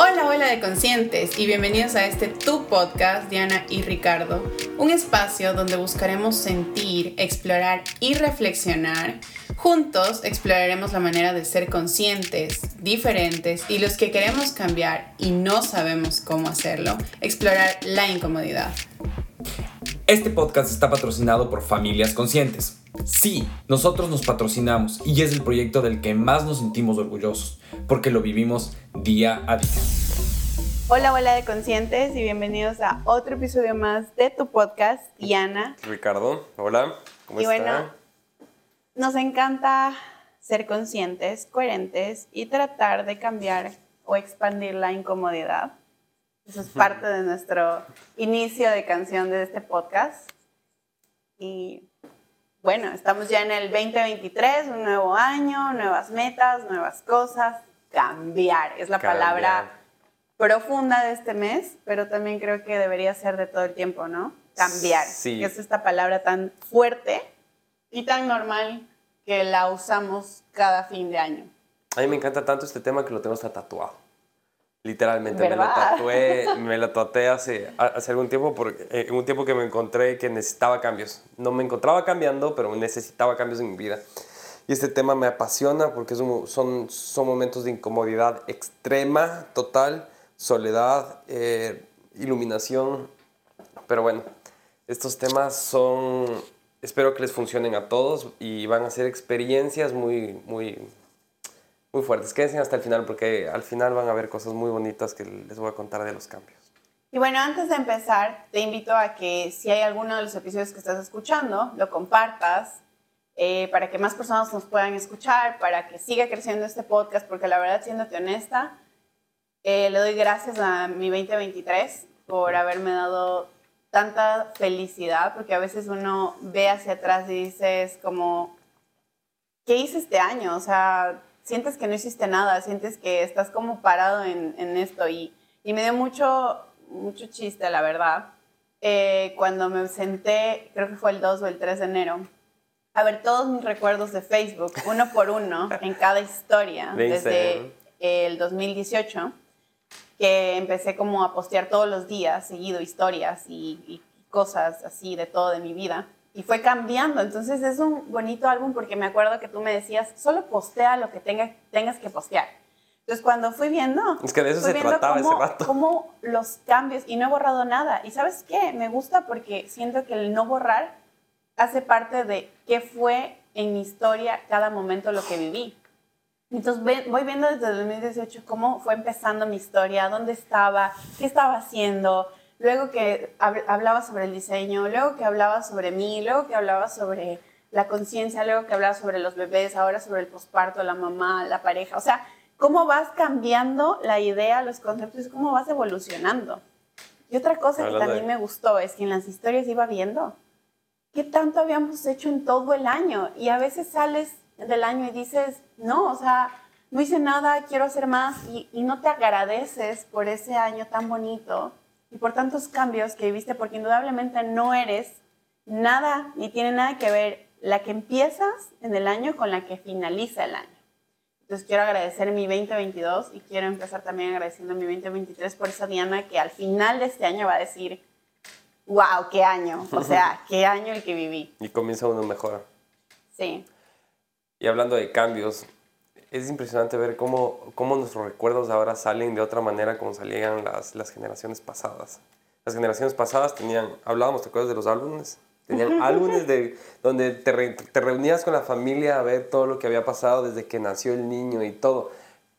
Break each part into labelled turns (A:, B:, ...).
A: Hola, hola de conscientes y bienvenidos a este Tu Podcast, Diana y Ricardo, un espacio donde buscaremos sentir, explorar y reflexionar. Juntos exploraremos la manera de ser conscientes, diferentes y los que queremos cambiar y no sabemos cómo hacerlo, explorar la incomodidad.
B: Este podcast está patrocinado por Familias Conscientes. Sí, nosotros nos patrocinamos y es el proyecto del que más nos sentimos orgullosos, porque lo vivimos día a día.
A: Hola, hola de conscientes y bienvenidos a otro episodio más de tu podcast, Diana.
C: Ricardo, hola, ¿cómo
A: y bueno, nos encanta ser conscientes, coherentes y tratar de cambiar o expandir la incomodidad. Eso es parte de nuestro inicio de canción de este podcast. Y bueno, estamos ya en el 2023, un nuevo año, nuevas metas, nuevas cosas. Cambiar es la palabra profunda de este mes, pero también creo que debería ser de todo el tiempo, ¿no? Cambiar.
C: Sí.
A: Que es esta palabra tan fuerte y tan normal que la usamos cada fin de año.
C: A mí me encanta tanto este tema que lo tengo hasta tatuado. Literalmente, me lo tatué, me lo tatué hace, hace algún tiempo, porque, eh, un tiempo que me encontré que necesitaba cambios. No me encontraba cambiando, pero necesitaba cambios en mi vida. Y este tema me apasiona porque son, son, son momentos de incomodidad extrema, total, soledad, eh, iluminación. Pero bueno, estos temas son, espero que les funcionen a todos y van a ser experiencias muy, muy, muy fuertes. Quédense hasta el final porque al final van a ver cosas muy bonitas que les voy a contar de los cambios.
A: Y bueno, antes de empezar, te invito a que si hay alguno de los episodios que estás escuchando, lo compartas eh, para que más personas nos puedan escuchar, para que siga creciendo este podcast, porque la verdad, siéndote honesta, eh, le doy gracias a mi 2023 por haberme dado tanta felicidad, porque a veces uno ve hacia atrás y dices como, ¿qué hice este año? O sea, sientes que no hiciste nada, sientes que estás como parado en, en esto. Y, y, me dio mucho, mucho chiste, la verdad, eh, cuando me senté, creo que fue el 2 o el 3 de enero, a ver todos mis recuerdos de Facebook, uno por uno, en cada historia, desde el 2018, que empecé como a postear todos los días, seguido historias y, y cosas así de todo de mi vida y fue cambiando. Entonces es un bonito álbum porque me acuerdo que tú me decías, solo postea lo que tenga, tengas que postear. Entonces cuando fui viendo...
C: Es que de eso se trataba
A: cómo,
C: ese rato.
A: Cómo los cambios, y no he borrado nada. Y sabes qué, me gusta porque siento que el no borrar hace parte de qué fue en mi historia cada momento lo que viví. Entonces voy viendo desde el 2018 cómo fue empezando mi historia, dónde estaba, qué estaba haciendo, luego que hablaba sobre el diseño, luego que hablaba sobre mí, luego que hablaba sobre la conciencia, luego que hablaba sobre los bebés, ahora sobre el posparto, la mamá, la pareja. O sea, cómo vas cambiando la idea, los conceptos, cómo vas evolucionando. Y otra cosa que también me gustó es que en las historias iba viendo qué tanto habíamos hecho en todo el año. Y a veces sales del año y dices, no, o sea, no hice nada, quiero hacer más. Y, y no te agradeces por ese año tan bonito y por tantos cambios que viviste, porque indudablemente no eres nada ni tiene nada que ver la que empiezas en el año con la que finaliza el año. Entonces quiero agradecer mi 2022 y quiero empezar también agradeciendo mi 2023 por esa Diana que al final de este año va a decir, wow, qué año, o sea, qué año el que viví.
C: Y comienza uno mejor.
A: Sí.
C: Y hablando de cambios, es impresionante ver cómo, cómo nuestros recuerdos ahora salen de otra manera como salían las, las generaciones pasadas. Las generaciones pasadas tenían, hablábamos, ¿te acuerdas de los álbumes? Tenían álbumes de, donde te, te, reunías con la familia a ver todo lo que había pasado desde que nació el niño y todo.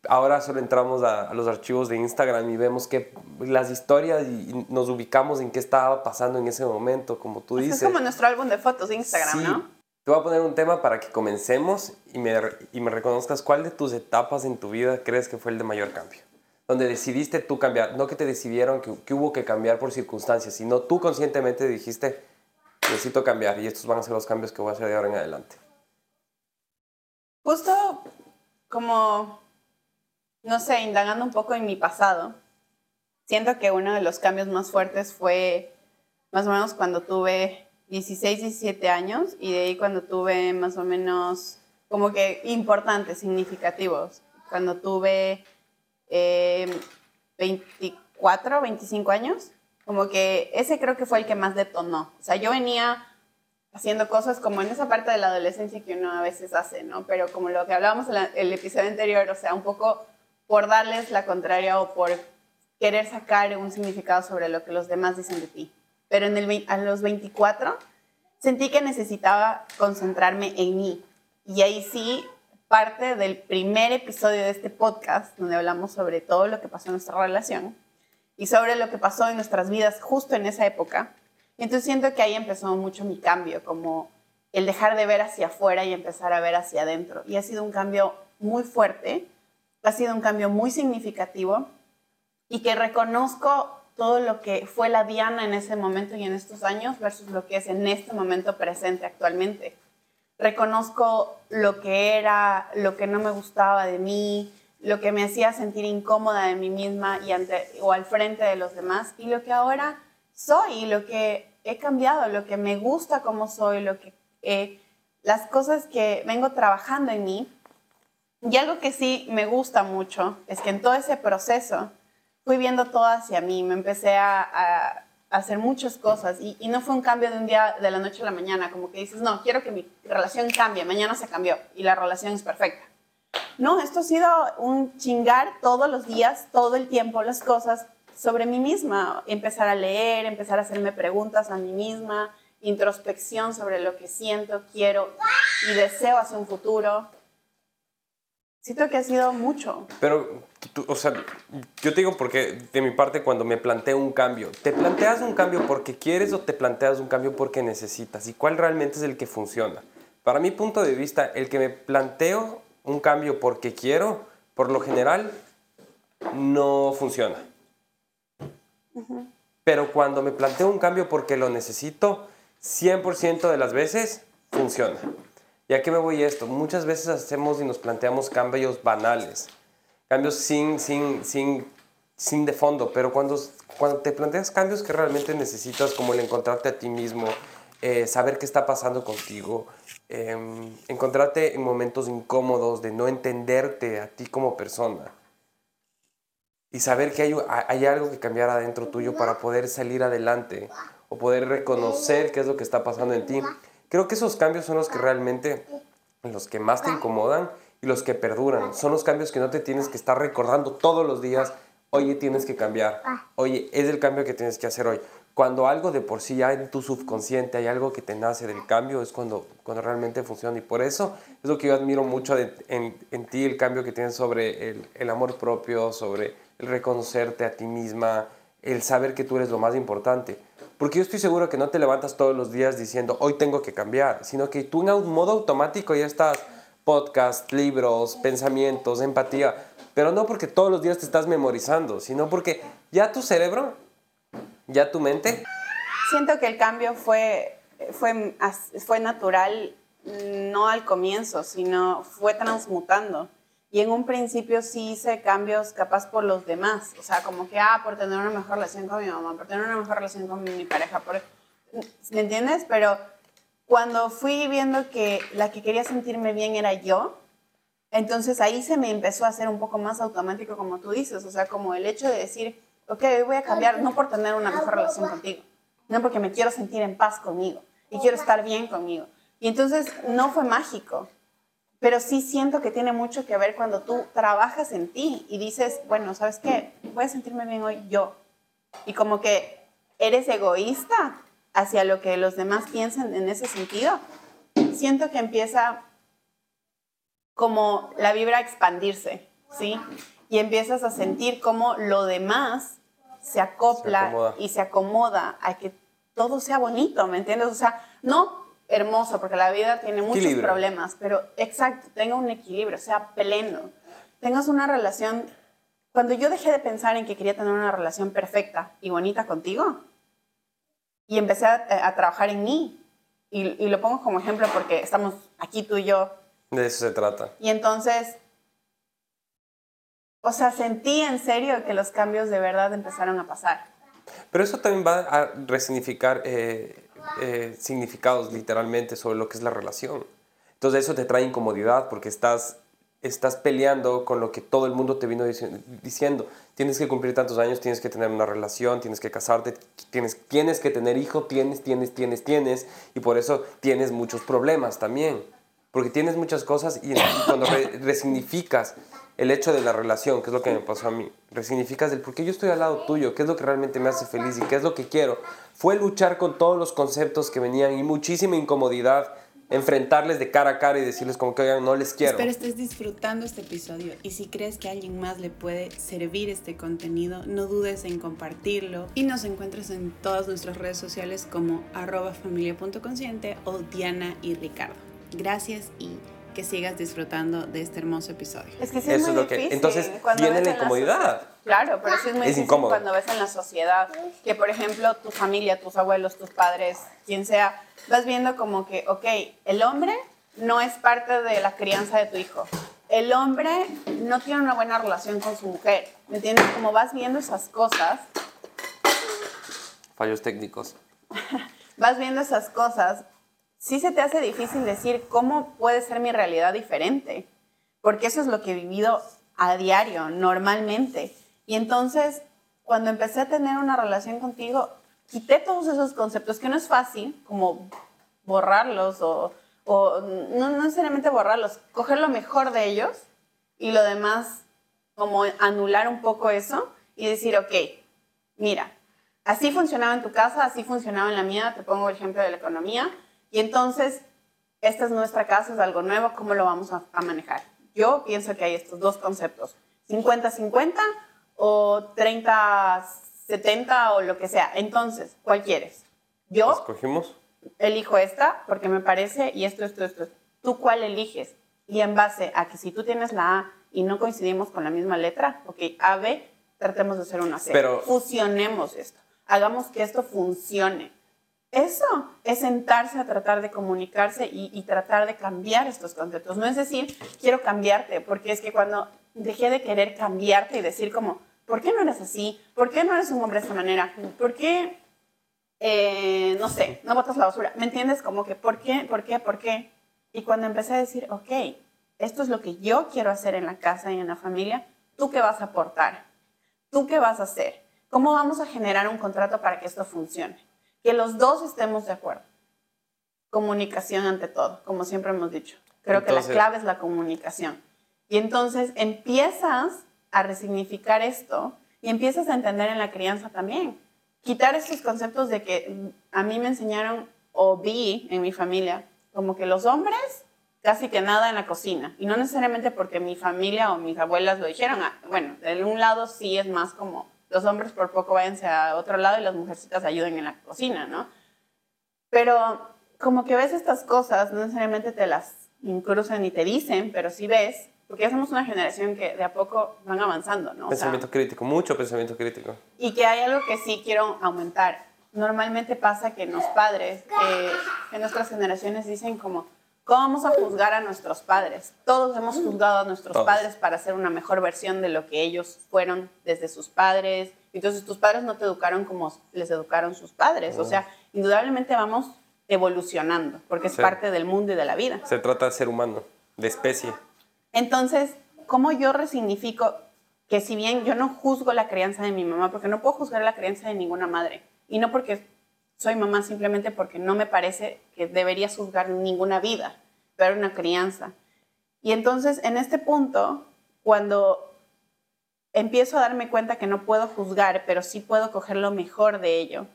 C: Ahora solo entramos a, los archivos de Instagram y vemos que las historias y, nos ubicamos en qué estaba pasando en ese momento, como tú dices.
A: Es como nuestro álbum de fotos de Instagram, ¿no?
C: Te voy a poner un tema para que comencemos y me, y me reconozcas cuál de tus etapas en tu vida crees que fue el de mayor cambio. Donde decidiste tú cambiar, no que te decidieron que, que hubo que cambiar por circunstancias, sino tú conscientemente dijiste, necesito cambiar y estos van a ser los cambios que voy a hacer de ahora en adelante.
A: Justo como, no sé, indagando un poco en mi pasado, siento que uno de los cambios más fuertes fue más o menos cuando tuve 16, 17 años y de ahí cuando tuve más o menos como que importantes, significativos. Cuando tuve eh, 24, 25 años. Como que ese creo que fue el que más detonó. O sea, yo venía haciendo cosas como en esa parte de la adolescencia que uno a veces hace, ¿no? Pero como lo que hablábamos en el episodio anterior, o sea, un poco por darles la contraria o por querer sacar un significado sobre lo que los demás dicen de ti. Pero en el, a los 24 sentí que necesitaba concentrarme en mí. Y ahí sí, parte del primer episodio de este podcast, donde hablamos sobre todo lo que pasó en nuestra relación y sobre lo que pasó en nuestras vidas justo en esa época. Entonces siento que ahí empezó mucho mi cambio, como el dejar de ver hacia afuera y empezar a ver hacia adentro. Y ha sido un cambio muy fuerte, ha sido un cambio muy significativo y que reconozco todo lo que fue la Diana en ese momento y en estos años versus lo que es en este momento presente actualmente. Reconozco lo que era, lo que no me gustaba de mí, lo que me hacía sentir incómoda de mí misma y ante, o al frente de los demás y lo que ahora soy, lo que he cambiado, lo que me gusta como soy, lo que las cosas que vengo trabajando en mí. Y algo que sí me gusta mucho es que en todo ese proceso fui viendo todo hacia mí, me empecé a, hacer muchas cosas y, y, no fue un cambio de un día de la noche a la mañana, como que dices, no, quiero que mi relación cambie, mañana se cambió y la relación es perfecta. No, esto ha sido un chingar todos los días, todo el tiempo, las cosas sobre mí misma, empezar a leer, empezar a hacerme preguntas a mí misma, introspección sobre lo que siento, quiero y deseo hacia un futuro. Siento que ha sido mucho.
C: Pero, o sea, yo te digo porque de mi parte cuando me planteo un cambio, ¿te planteas un cambio porque quieres o te planteas un cambio porque necesitas? ¿Y cuál realmente es el que funciona? Para mi punto de vista, el que me planteo un cambio porque quiero, por lo general, no funciona. Pero cuando me planteo un cambio porque lo necesito, 100% de las veces funciona. ¿Y a qué me voy esto? Muchas veces hacemos y nos planteamos cambios banales, cambios sin, sin, sin, sin de fondo, pero cuando, cuando te planteas cambios que realmente necesitas, como el encontrarte a ti mismo, eh, saber qué está pasando contigo, em, encontrarte en momentos incómodos de no entenderte a ti como persona y saber que hay, hay algo que cambiar adentro tuyo para poder salir adelante o poder reconocer qué es lo que está pasando en ti Creo que esos cambios son los que realmente, los que más te incomodan y los que perduran. Son los cambios que no te tienes que estar recordando todos los días. Oye, tienes que cambiar. Oye, es el cambio que tienes que hacer hoy. Cuando algo de por sí ya en tu subconsciente hay algo que te nace del cambio, es cuando, cuando realmente funciona. Y por eso es lo que yo admiro mucho en, en, ti, el cambio que tienes sobre el, el amor propio, sobre el reconocerte a ti misma, el saber que tú eres lo más importante. Porque yo estoy seguro que no te levantas todos los días diciendo, hoy tengo que cambiar, sino que tú en modo automático ya estás, podcast, libros, pensamientos, empatía, pero no porque todos los días te estás memorizando, sino porque ya tu cerebro, ya tu mente.
A: Siento que el cambio fue, fue, fue natural, no al comienzo, sino fue transmutando. Y en un principio sí hice cambios capaz por los demás. O sea, como que, ah, por tener una mejor relación con mi mamá, por tener una mejor relación con mi pareja. Por... ¿Me entiendes? Pero cuando fui viendo que la que quería sentirme bien era yo, entonces ahí se me empezó a hacer un poco más automático, como tú dices. O sea, como el hecho de decir, ok, hoy voy a cambiar, no por tener una mejor relación contigo, no porque me quiero sentir en paz conmigo y quiero estar bien conmigo. Y entonces no fue mágico pero sí siento que tiene mucho que ver cuando tú trabajas en ti y dices, bueno, ¿sabes qué? Voy a sentirme bien hoy yo. Y como que eres egoísta hacia lo que los demás piensan en ese sentido. Siento que empieza como la vibra a expandirse, ¿sí? Y empiezas a sentir como lo demás se acopla y se acomoda a que todo sea bonito, ¿me entiendes? O sea, no hermoso, porque la vida tiene muchos problemas, pero exacto, tenga un equilibrio, sea pleno. Tengas una relación. Cuando yo dejé de pensar en que quería tener una relación perfecta y bonita contigo, y empecé a, trabajar en mí, y, y, lo pongo como ejemplo porque estamos aquí tú y yo.
C: De eso se trata.
A: Y entonces, o sea, sentí en serio que los cambios de verdad empezaron a pasar.
C: Pero eso también va a resignificar eh, eh, significados literalmente sobre lo que es la relación. Entonces eso te trae incomodidad porque estás, estás peleando con lo que todo el mundo te vino diciendo. tienes que cumplir tantos años, tienes que tener una relación, tienes que casarte, tienes, tienes que tener hijo, tienes, tienes, tienes, tienes, y por eso tienes muchos problemas también. Porque tienes muchas cosas y, cuando resignificas el hecho de la relación, que es lo que me pasó a mí, resignificas el por qué yo estoy al lado tuyo, qué es lo que realmente me hace feliz y qué es lo que quiero, fue luchar con todos los conceptos que venían y muchísima incomodidad enfrentarles de cara a cara y decirles como que no les quiero.
A: Espero estés disfrutando este episodio y si crees que a alguien más le puede servir este contenido, no dudes en compartirlo y nos encuentras en todas nuestras redes sociales como arroba familia.consciente o Diana y Ricardo. Gracias y que sigas disfrutando de este hermoso episodio.
C: Es que sí es Eso muy es lo que, entonces viene la incomodidad.
A: Claro, pero sí es muy difícil cuando ves en la sociedad que, por ejemplo, tu familia, tus abuelos, tus padres, quien sea, vas viendo como que, ok, el hombre no es parte de la crianza de tu hijo. El hombre no tiene una buena relación con su mujer. ¿Me entiendes? Como vas viendo esas cosas.
C: Fallos técnicos.
A: vas viendo esas cosas. Sí se te hace difícil decir cómo puede ser mi realidad diferente. Porque eso es lo que he vivido a diario, normalmente. Y entonces, cuando empecé a tener una relación contigo, quité todos esos conceptos, que no es fácil, como borrarlos o, no, necesariamente borrarlos, coger lo mejor de ellos y lo demás como anular un poco eso y decir, ok, mira, así funcionaba en tu casa, así funcionaba en la mía, te pongo el ejemplo de la economía, y entonces esta es nuestra casa, es algo nuevo, ¿cómo lo vamos a, a manejar? Yo pienso que hay estos dos conceptos, 50-50 o 30 70 o lo que sea. Entonces, ¿cuál quieres? Yo
C: escogimos.
A: Elijo esta porque me parece y esto, esto, esto. ¿Tú cuál eliges? Y en base a que si tú tienes la A y no coincidimos con la misma letra, ok, A, B, tratemos de hacer una C. Pero, Fusionemos esto. Hagamos que esto funcione. Eso es sentarse a tratar de comunicarse y, tratar de cambiar estos conceptos. No es decir, quiero cambiarte, porque es que cuando dejé de querer cambiarte y decir como, ¿por qué no eres así? ¿Por qué no eres un hombre de esta manera? ¿Por qué, eh, no sé, no botas la basura? ¿Me entiendes? Como que, ¿por qué? ¿Por qué? ¿Por qué? Y cuando empecé a decir, ok, esto es lo que yo quiero hacer en la casa y en la familia, ¿tú qué vas a aportar? ¿Tú qué vas a hacer? ¿Cómo vamos a generar un contrato para que esto funcione? Que los dos estemos de acuerdo. Comunicación ante todo, como siempre hemos dicho. Creo que la clave es la comunicación. Y entonces empiezas a resignificar esto y empiezas a entender en la crianza también. Quitar estos conceptos de que a mí me enseñaron o vi en mi familia como que los hombres casi que nada en la cocina. Y no necesariamente porque mi familia o mis abuelas lo dijeron. Ah, bueno, de un lado sí es más como los hombres por poco váyanse a otro lado y las mujercitas ayuden en la cocina, ¿no? Pero como que ves estas cosas, no necesariamente te las incruzan y te dicen, pero sí ves porque ya somos una generación que de a poco van avanzando, ¿no?
C: Pensamiento crítico, mucho pensamiento crítico.
A: Y que hay algo que sí quiero aumentar. Normalmente pasa que los padres, que en nuestras generaciones dicen como, ¿cómo vamos a juzgar a nuestros padres? Todos hemos juzgado a nuestros padres para ser una mejor versión de lo que ellos fueron desde sus padres. Entonces tus padres no te educaron como les educaron sus padres. O sea, indudablemente vamos evolucionando, porque es parte del mundo y de la vida.
C: Se trata de ser humano, de especie.
A: Entonces, ¿cómo yo resignifico que si bien yo no juzgo la crianza de mi mamá, porque no puedo juzgar la crianza de ninguna madre, y no porque soy mamá, simplemente porque no me parece que debería juzgar ninguna vida, pero una crianza. Y entonces, en este punto, cuando empiezo a darme cuenta que no puedo juzgar, pero sí puedo coger lo mejor de ello,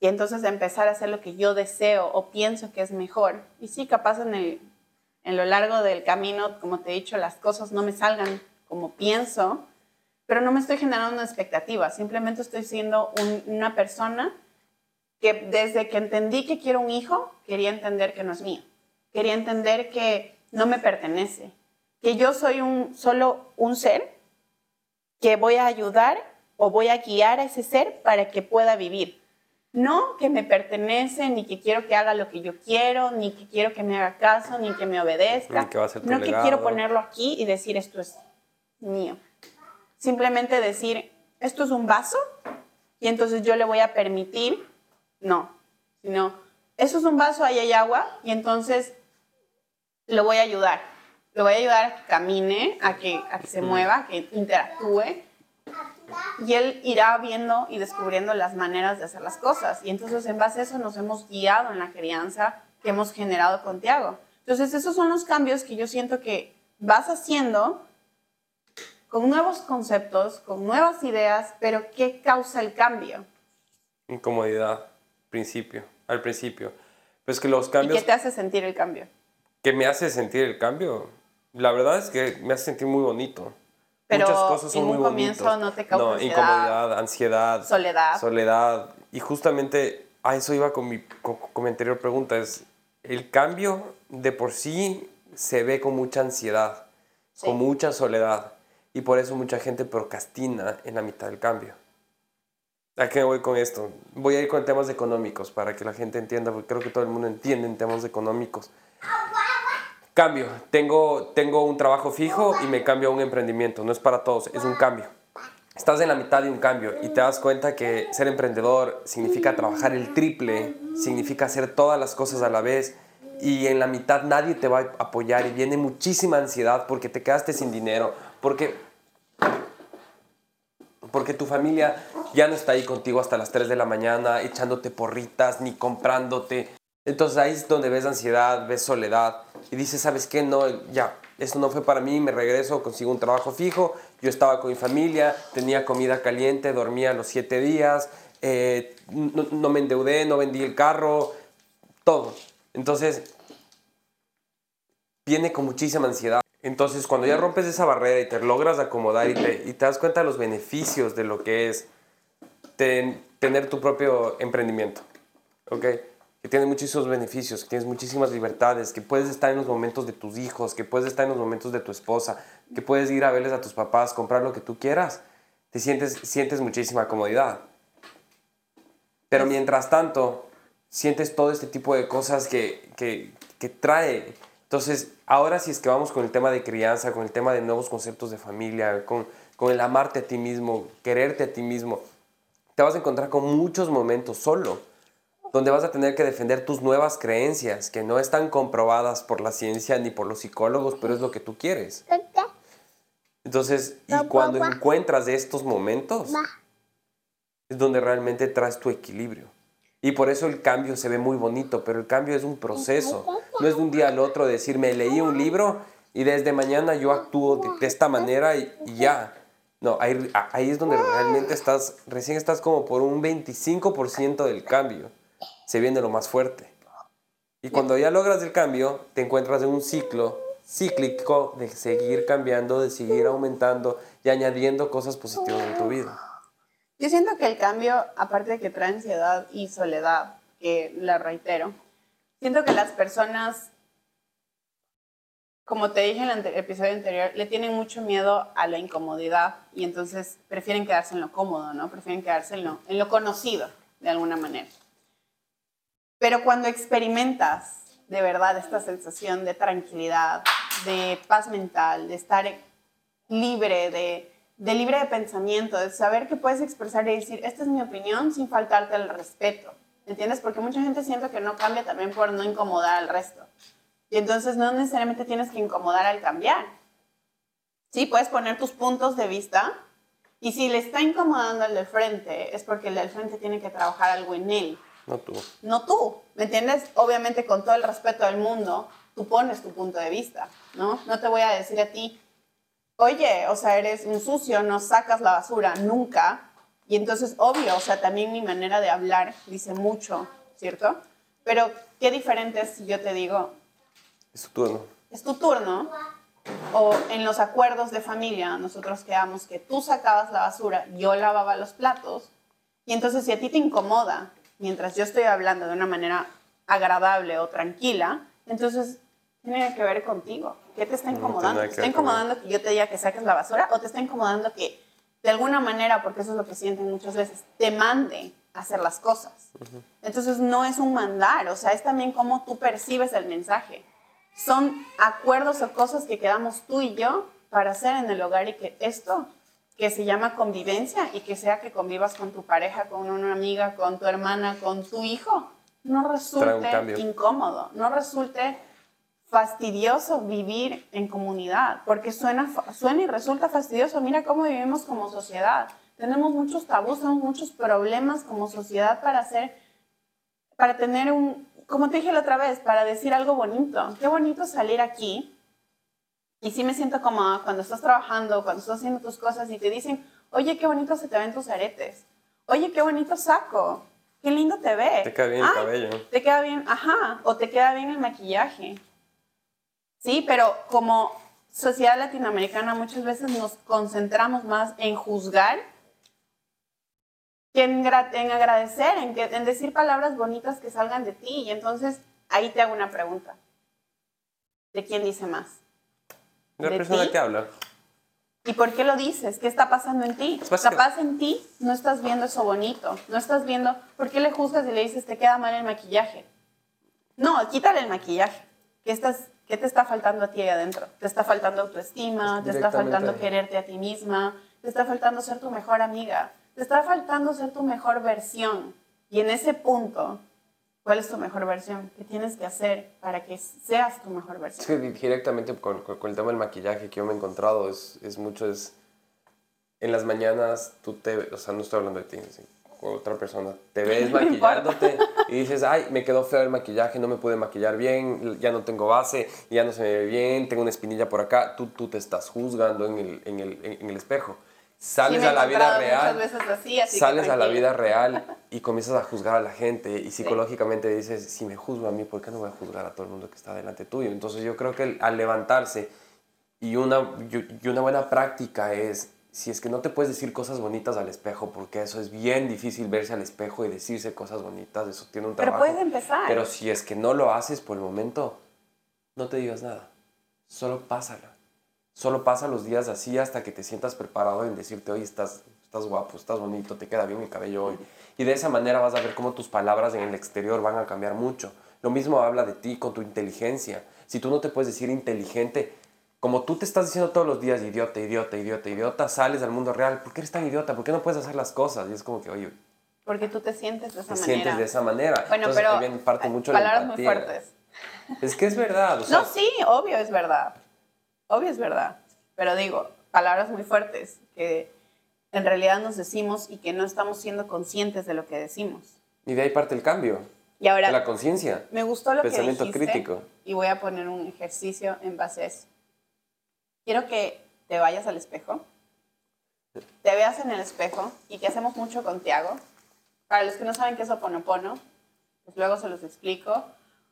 A: y entonces empezar a hacer lo que yo deseo o pienso que es mejor, y sí, capaz en lo largo del camino, como te he dicho, las cosas no me salgan como pienso, pero no me estoy generando una expectativa, simplemente estoy siendo una persona que desde que entendí que quiero un hijo, quería entender que no es mío, quería entender que no me pertenece, que yo soy un, solo un ser que voy a ayudar o voy a guiar a ese ser para que pueda vivir no que me pertenece, ni que quiero que haga lo que yo quiero, ni que quiero que me haga caso, ni que me obedezca. no que quiero ponerlo aquí y decir esto es mío. Simplemente decir esto es un vaso y entonces yo le voy a permitir, no, sino eso es un vaso, ahí hay agua y entonces lo voy a ayudar. Lo voy a ayudar a que camine, a que, a que se mueva, a que interactúe y él irá viendo y descubriendo las maneras de hacer las cosas. Y entonces en base a eso nos hemos guiado en la crianza que hemos generado con Tiago. Entonces esos son los cambios que yo siento que vas haciendo con nuevos conceptos, con nuevas ideas, pero ¿qué causa el cambio?
C: Incomodidad, principio, al principio. Pues que los cambios...
A: ¿Y qué te hace sentir el cambio?
C: ¿Qué me hace sentir el cambio? La verdad es que me hace sentir muy bonito.
A: Pero Muchas cosas son en un comienzo no te causa
C: no, incomodidad, ansiedad,
A: soledad.
C: Soledad. Y justamente a eso iba con mi, con, mi anterior pregunta. Es, el cambio de por sí se ve con mucha ansiedad, con mucha soledad. Y por eso mucha gente procrastina en la mitad del cambio. ¿A qué voy con esto? Voy a ir con temas económicos para que la gente entienda, porque creo que todo el mundo entiende en temas económicos. Cambio, tengo, tengo un trabajo fijo y me cambio a un emprendimiento, no es para todos, es un cambio. Estás en la mitad de un cambio y te das cuenta que ser emprendedor significa trabajar el triple, significa hacer todas las cosas a la vez y en la mitad nadie te va a apoyar y viene muchísima ansiedad porque te quedaste sin dinero, porque, porque tu familia ya no está ahí contigo hasta las 3 de la mañana echándote porritas ni comprándote entonces ahí es donde ves ansiedad, ves soledad y dices, ¿sabes qué? No, ya, esto no fue para mí, me regreso, consigo un trabajo fijo, yo estaba con mi familia, tenía comida caliente, dormía los siete días, eh, no, me endeudé, no vendí el carro, todo. Entonces, viene con muchísima ansiedad. Entonces, cuando ya rompes esa barrera y te logras acomodar y te, y te das cuenta de los beneficios de lo que es tener tu propio emprendimiento, ¿ok? que tienes muchísimos beneficios, que tienes muchísimas libertades, que puedes estar en los momentos de tus hijos, que puedes estar en los momentos de tu esposa, que puedes ir a verles a tus papás, comprar lo que tú quieras, te sientes, sientes muchísima comodidad. Pero mientras tanto, sientes todo este tipo de cosas que, que, que trae. Entonces, ahora si es que vamos con el tema de crianza, con el tema de nuevos conceptos de familia, con, con el amarte a ti mismo, quererte a ti mismo, te vas a encontrar con muchos momentos solo donde vas a tener que defender tus nuevas creencias que no están comprobadas por la ciencia ni por los psicólogos, pero es lo que tú quieres. Entonces, y cuando encuentras estos momentos, es donde realmente traes tu equilibrio. Y por eso el cambio se ve muy bonito, pero el cambio es un proceso. No es de un día al otro decir, me leí un libro y desde mañana yo actúo de, esta manera y, y ya. No, ahí, ahí es donde realmente estás, recién estás como por un 25% del cambio se viene lo más fuerte. Y cuando ya logras el cambio, te encuentras en un ciclo cíclico de seguir cambiando, de seguir aumentando y añadiendo cosas positivas en tu vida.
A: Yo siento que el cambio, aparte de que trae ansiedad y soledad, que la reitero, siento que las personas, como te dije en el episodio anterior, le tienen mucho miedo a la incomodidad y entonces prefieren quedarse en lo cómodo, ¿no? Prefieren quedarse en lo, en lo conocido, de alguna manera. Pero cuando experimentas de verdad esta sensación de tranquilidad, de paz mental, de estar libre, de, libre de pensamiento, de saber que puedes expresar y decir, esta es mi opinión sin faltarte el respeto. ¿Entiendes? Porque mucha gente siente que no cambia también por no incomodar al resto. Y entonces no necesariamente tienes que incomodar al cambiar. Sí, puedes poner tus puntos de vista y si le está incomodando al del frente es porque el del frente tiene que trabajar algo en él
C: no tú.
A: No tú, ¿me entiendes? Obviamente con todo el respeto del mundo, tú pones tu punto de vista, ¿no? No te voy a decir a ti, oye, o sea, eres un sucio, no sacas la basura nunca. Y entonces, obvio, o sea, también mi manera de hablar dice mucho, ¿cierto? Pero qué diferente es si yo te digo...
C: Es tu turno.
A: Es tu turno. O en los acuerdos de familia, nosotros quedamos que tú sacabas la basura, yo lavaba los platos. Y entonces si a ti te incomoda mientras yo estoy hablando de una manera agradable o tranquila, entonces tiene que ver contigo. ¿Qué te está incomodando? ¿Te está incomodando que yo te diga que saques la basura o te está incomodando que de alguna manera, porque eso es lo que sienten muchas veces, te mande a hacer las cosas? Entonces no es un mandar, o sea, es también cómo tú percibes el mensaje. Son acuerdos o cosas que quedamos tú y yo para hacer en el hogar y que esto que se llama convivencia y que sea que convivas con tu pareja, con una amiga, con tu hermana, con tu hijo, no resulte incómodo, no resulte fastidioso vivir en comunidad, porque suena, suena y resulta fastidioso. Mira cómo vivimos como sociedad. tenemos muchos tabús, tenemos muchos problemas como sociedad para hacer, para tener un, como te dije la otra vez, para decir algo bonito. Qué bonito salir aquí. Y sí me siento como cuando estás trabajando, cuando estás haciendo tus cosas y te dicen, oye, qué bonito se te ven tus aretes. Oye, qué bonito saco. Qué lindo te ve.
C: Te queda bien el cabello.
A: Te queda bien, ajá. O te queda bien el maquillaje. Sí, pero como sociedad latinoamericana muchas veces nos concentramos más en juzgar que en, agradecer, en, en decir palabras bonitas que salgan de ti. Y entonces ahí te hago una pregunta. ¿De quién dice más?
C: De la persona que habla.
A: ¿Y por qué lo dices? ¿Qué está pasando en ti? Capaz en ti no estás viendo eso bonito. No estás viendo. ¿Por qué le juzgas y le dices te queda mal el maquillaje? No, quítale el maquillaje. ¿Qué, estás, qué te está faltando a ti ahí adentro? Te está faltando autoestima, te está faltando quererte a ti misma, te está faltando ser tu mejor amiga, te está faltando ser tu mejor versión. Y en ese punto, ¿cuál es tu mejor versión? ¿Qué tienes que hacer para que seas tu mejor versión?
C: Sí, directamente con, con, el tema del maquillaje que yo me he encontrado es, es mucho, es en las mañanas tú te, o sea, no estoy hablando de ti, otra persona, te ves maquillándote y dices, ay, me quedó feo el maquillaje, no me pude maquillar bien, ya no tengo base, ya no se me ve bien, tengo una espinilla por acá, tú, tú te estás juzgando en el, en el, en el espejo. Sales a la vida real, sales a la vida real y comienzas a juzgar a la gente y psicológicamente dices, si me juzgo a mí, ¿por qué no voy a juzgar a todo el mundo que está delante tuyo? Entonces yo creo que al levantarse y una, y una buena práctica es, si es que no te puedes decir cosas bonitas al espejo, porque eso es bien difícil verse al espejo y decirse cosas bonitas, eso tiene un trabajo.
A: Pero puedes empezar.
C: Pero si es que no lo haces por el momento, no te digas nada, solo pásala Solo pasa los días así hasta que te sientas preparado en decirte, oye, estás, estás guapo, estás bonito, te queda bien el cabello hoy. Y de esa manera vas a ver cómo tus palabras en el exterior van a cambiar mucho. Lo mismo habla de ti con tu inteligencia. Si tú no te puedes decir inteligente, como tú te estás diciendo todos los días, idiota, idiota, idiota, idiota, sales al mundo real, ¿por qué eres tan idiota? ¿Por qué no puedes hacer las cosas? Y es como que, oye...
A: Porque tú te sientes de esa
C: te
A: manera.
C: sientes de esa manera.
A: Bueno, pero parte mucho palabras muy fuertes.
C: Es que es verdad.
A: no, sí, obvio es verdad. Obvio es verdad. Pero digo, palabras muy fuertes que en realidad nos decimos y que no estamos siendo conscientes de lo que decimos.
C: Y de ahí parte el cambio.
A: Y ahora,
C: de la conciencia.
A: Me gustó lo
C: pensamiento
A: que dijiste
C: crítico.
A: Y voy a poner un ejercicio en base a eso. Quiero que te vayas al espejo, te veas en el espejo y que hacemos mucho con Tiago. Para los que no saben qué es Oponopono, pues luego se los explico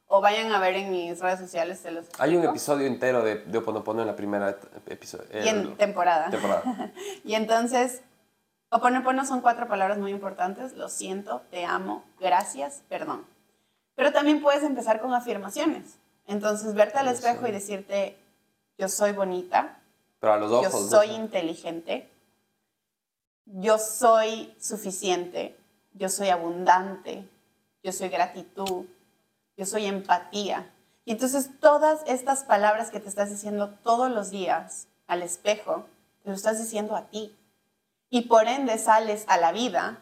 A: o vayan a ver en mis redes sociales. Se los
C: Hay un episodio entero de, de Oponopono en la primera episodio.
A: Y en temporada.
C: temporada.
A: y entonces, Oponopono son cuatro palabras muy importantes. Lo siento, te amo, gracias, perdón. Pero también puedes empezar con afirmaciones. Entonces, verte al espejo y decirte, yo soy bonita.
C: Pero a los ojos.
A: Yo soy inteligente. Yo soy suficiente. Yo soy abundante. Yo soy gratitud yo soy empatía. Y entonces todas estas palabras que te estás diciendo todos los días al espejo, te lo estás diciendo a ti. Y por ende sales a la vida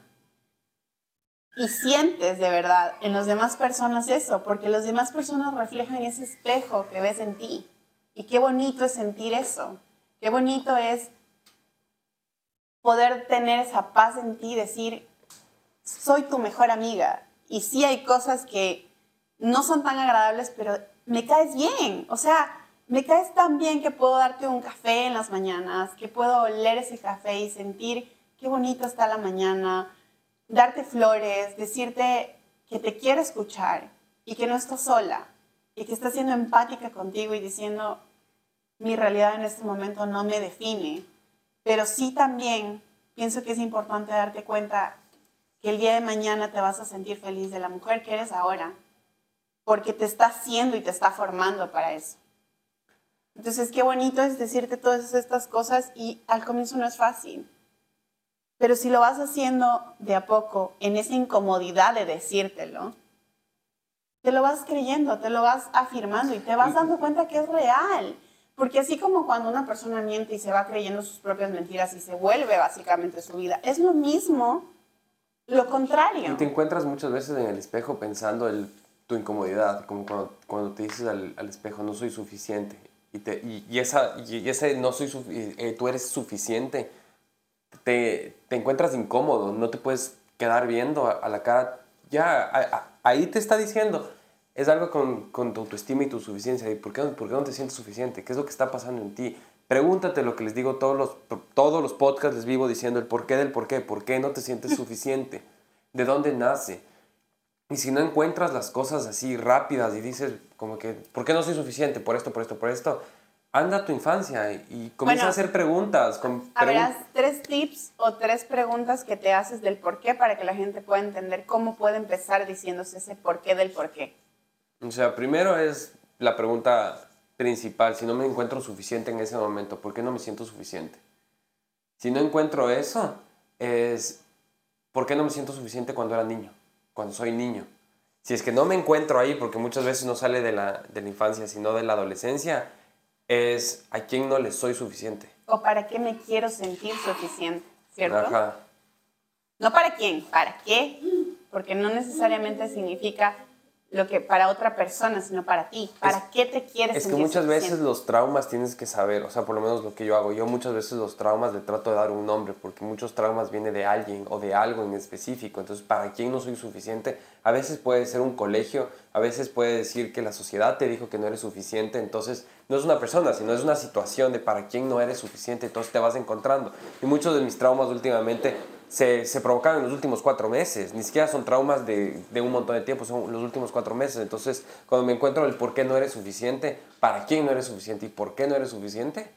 A: y sientes de verdad en las demás personas eso, porque las demás personas reflejan ese espejo que ves en ti. Y qué bonito es sentir eso. Qué bonito es poder tener esa paz en ti, decir, soy tu mejor amiga. Y sí hay cosas que no son tan agradables, pero me caes bien. O sea, me caes tan bien que puedo darte un café en las mañanas, que puedo oler ese café y sentir qué bonito está la mañana, darte flores, decirte que te quiero escuchar y que no estás sola y que estás siendo empática contigo y diciendo, mi realidad en este momento no me define, pero sí también pienso que es importante darte cuenta que el día de mañana te vas a sentir feliz de la mujer que eres ahora porque te está haciendo y te está formando para eso. Entonces, qué bonito es decirte todas estas cosas y al comienzo no es fácil. Pero si lo vas haciendo de a poco, en esa incomodidad de decírtelo, te lo vas creyendo, te lo vas afirmando y te vas dando cuenta que es real. Porque así como cuando una persona miente y se va creyendo sus propias mentiras y se vuelve básicamente su vida, es lo mismo, lo contrario.
C: Y te encuentras muchas veces en el espejo pensando el tu incomodidad, como cuando, cuando te dices al, al, espejo, no soy suficiente, y, te, y, esa, y ese no soy, eh, tú eres suficiente, te, te encuentras incómodo, no te puedes quedar viendo a, la cara. Ya, ahí te está diciendo, es algo con, con, tu autoestima y tu suficiencia. ¿Y por qué, por qué no te sientes suficiente? ¿Qué es lo que está pasando en ti? Pregúntate lo que les digo todos los, todos los podcasts, les vivo diciendo el porqué del porqué. ¿Por qué no te sientes suficiente? ¿De dónde nace? Y si no encuentras las cosas así rápidas y dices como que, ¿por qué no soy suficiente? Por esto, por esto, por esto. Anda tu infancia y comienza a hacer preguntas. Con
A: Habrás tres tips o tres preguntas que te haces del por qué para que la gente pueda entender cómo puede empezar diciéndose ese porqué del por qué.
C: O sea, primero es la pregunta principal, si no me encuentro suficiente en ese momento, ¿por qué no me siento suficiente? Si no encuentro eso, es ¿por qué no me siento suficiente cuando era niño? Cuando soy niño. Si es que no me encuentro ahí, porque muchas veces no sale de la, de la infancia, sino de la adolescencia, es a quién no le soy suficiente.
A: O para qué me quiero sentir suficiente, ¿cierto? Ajá. No para quién, para qué, porque no necesariamente significa lo que para otra persona, sino para ti. ¿Para qué te quieres
C: Es que muchas veces los traumas tienes que saber, o sea, por lo menos lo que yo hago, yo muchas veces los traumas le trato de dar un nombre, porque muchos traumas vienen de alguien o de algo en específico. Entonces, ¿para quién no soy suficiente? A veces puede ser un colegio, a veces puede decir que la sociedad te dijo que no eres suficiente, entonces no es una persona, sino es una situación de para quién no eres suficiente, entonces te vas encontrando. Y muchos de mis traumas últimamente se, se, provocaron en los últimos cuatro meses. Ni siquiera son traumas de, de, un montón de tiempo, son los últimos cuatro meses. Entonces, cuando me encuentro el por qué no eres suficiente, para quién no eres suficiente y por qué no eres suficiente,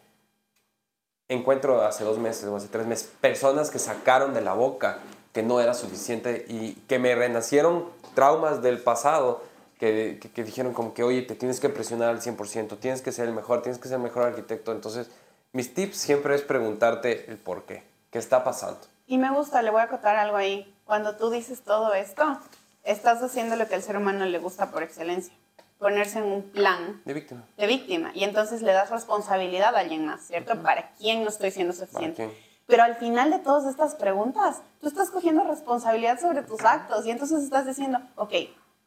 C: encuentro hace dos meses o hace tres meses personas que sacaron de la boca que no era suficiente y que me renacieron traumas del pasado que, que, que dijeron como que, oye, te tienes que presionar al 100%, tienes que ser el mejor, tienes que ser el mejor arquitecto. Entonces, mis tips siempre es preguntarte el por qué, qué está pasando.
A: Y me gusta, le voy a acotar algo ahí. Cuando tú dices todo esto, estás haciendo lo que al ser humano le gusta por excelencia. Ponerse en un plan
C: de víctima.
A: De víctima. Y entonces le das responsabilidad a alguien más, ¿cierto? ¿Para quién no estoy siendo suficiente? Pero al final de todas estas preguntas, tú estás cogiendo responsabilidad sobre tus actos y entonces estás diciendo, ok,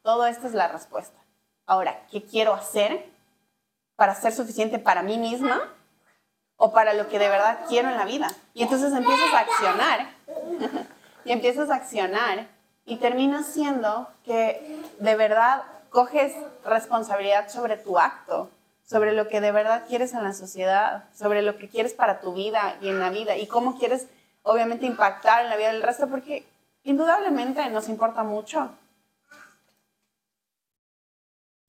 A: todo esto es la respuesta. Ahora, ¿qué quiero hacer para ser suficiente para mí misma? o para lo que de verdad quiero en la vida. Y entonces empiezas a accionar, y empiezas a accionar, y termina siendo que de verdad coges responsabilidad sobre tu acto, sobre lo que de verdad quieres en la sociedad, sobre lo que quieres para tu vida y en la vida, y cómo quieres obviamente impactar en la vida del resto, porque indudablemente nos importa mucho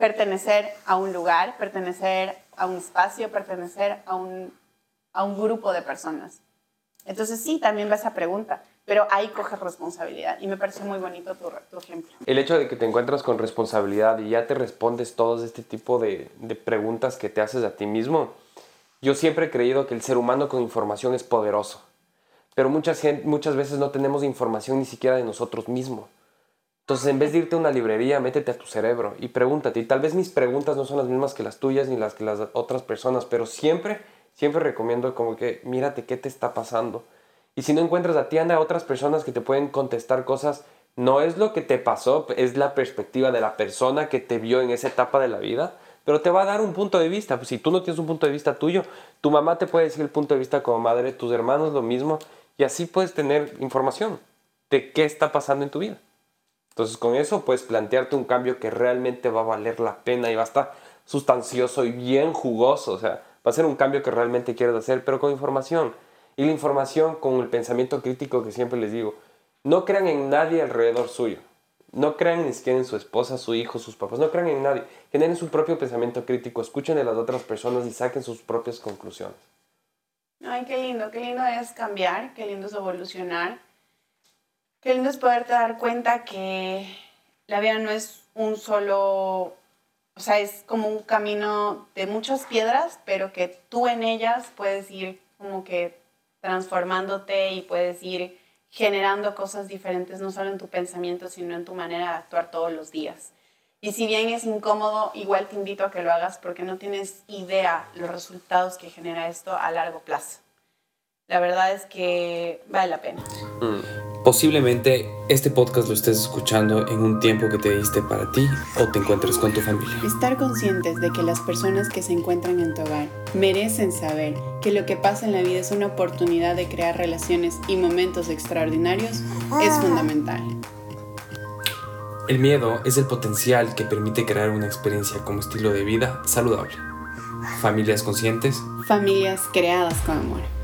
A: pertenecer a un lugar, pertenecer a un espacio, pertenecer a un a un grupo de personas. Entonces sí, también va esa pregunta, pero ahí coges responsabilidad y me parece muy bonito tu, tu, ejemplo.
C: El hecho de que te encuentras con responsabilidad y ya te respondes todos este tipo de, de preguntas que te haces a ti mismo, yo siempre he creído que el ser humano con información es poderoso, pero muchas, muchas veces no tenemos información ni siquiera de nosotros mismos. Entonces, en vez de irte a una librería, métete a tu cerebro y pregúntate. Y tal vez mis preguntas no son las mismas que las tuyas ni las que las otras personas, pero siempre siempre recomiendo como que mírate qué te está pasando. Y si no encuentras a ti, anda a otras personas que te pueden contestar cosas. No es lo que te pasó, es la perspectiva de la persona que te vio en esa etapa de la vida, pero te va a dar un punto de vista. Si tú no tienes un punto de vista tuyo, tu mamá te puede decir el punto de vista como madre, tus hermanos lo mismo, y así puedes tener información de qué está pasando en tu vida. Entonces con eso puedes plantearte un cambio que realmente va a valer la pena y va a estar sustancioso y bien jugoso. O sea, va a ser un cambio que realmente quieres hacer, pero con información. Y la información con el pensamiento crítico que siempre les digo. No crean en nadie alrededor suyo. No crean ni siquiera en su esposa, su hijo, sus papás. No crean en nadie. Generen su propio pensamiento crítico. Escuchen de las otras personas y saquen sus propias conclusiones.
A: Ay, qué lindo. Qué lindo es cambiar. Qué lindo es evolucionar. Qué lindo es poderte dar cuenta que la vida no es un solo o sea, es como un camino de muchas piedras, pero que tú en ellas puedes ir como que transformándote y puedes ir generando cosas diferentes, no solo en tu pensamiento, sino en tu manera de actuar todos los días. Y si bien es incómodo, igual te invito a que lo hagas porque no tienes idea los resultados que genera esto a largo plazo. la verdad es que vale la pena.
D: Mm.
C: Posiblemente este podcast lo estés escuchando en un tiempo que te diste para ti o te encuentres con tu familia.
A: Estar conscientes de que las personas que se encuentran en tu hogar merecen saber que lo que pasa en la vida es una oportunidad de crear relaciones y momentos extraordinarios es fundamental.
C: El miedo es el potencial que permite crear una experiencia como estilo de vida saludable. Familias conscientes.
A: Familias creadas con amor.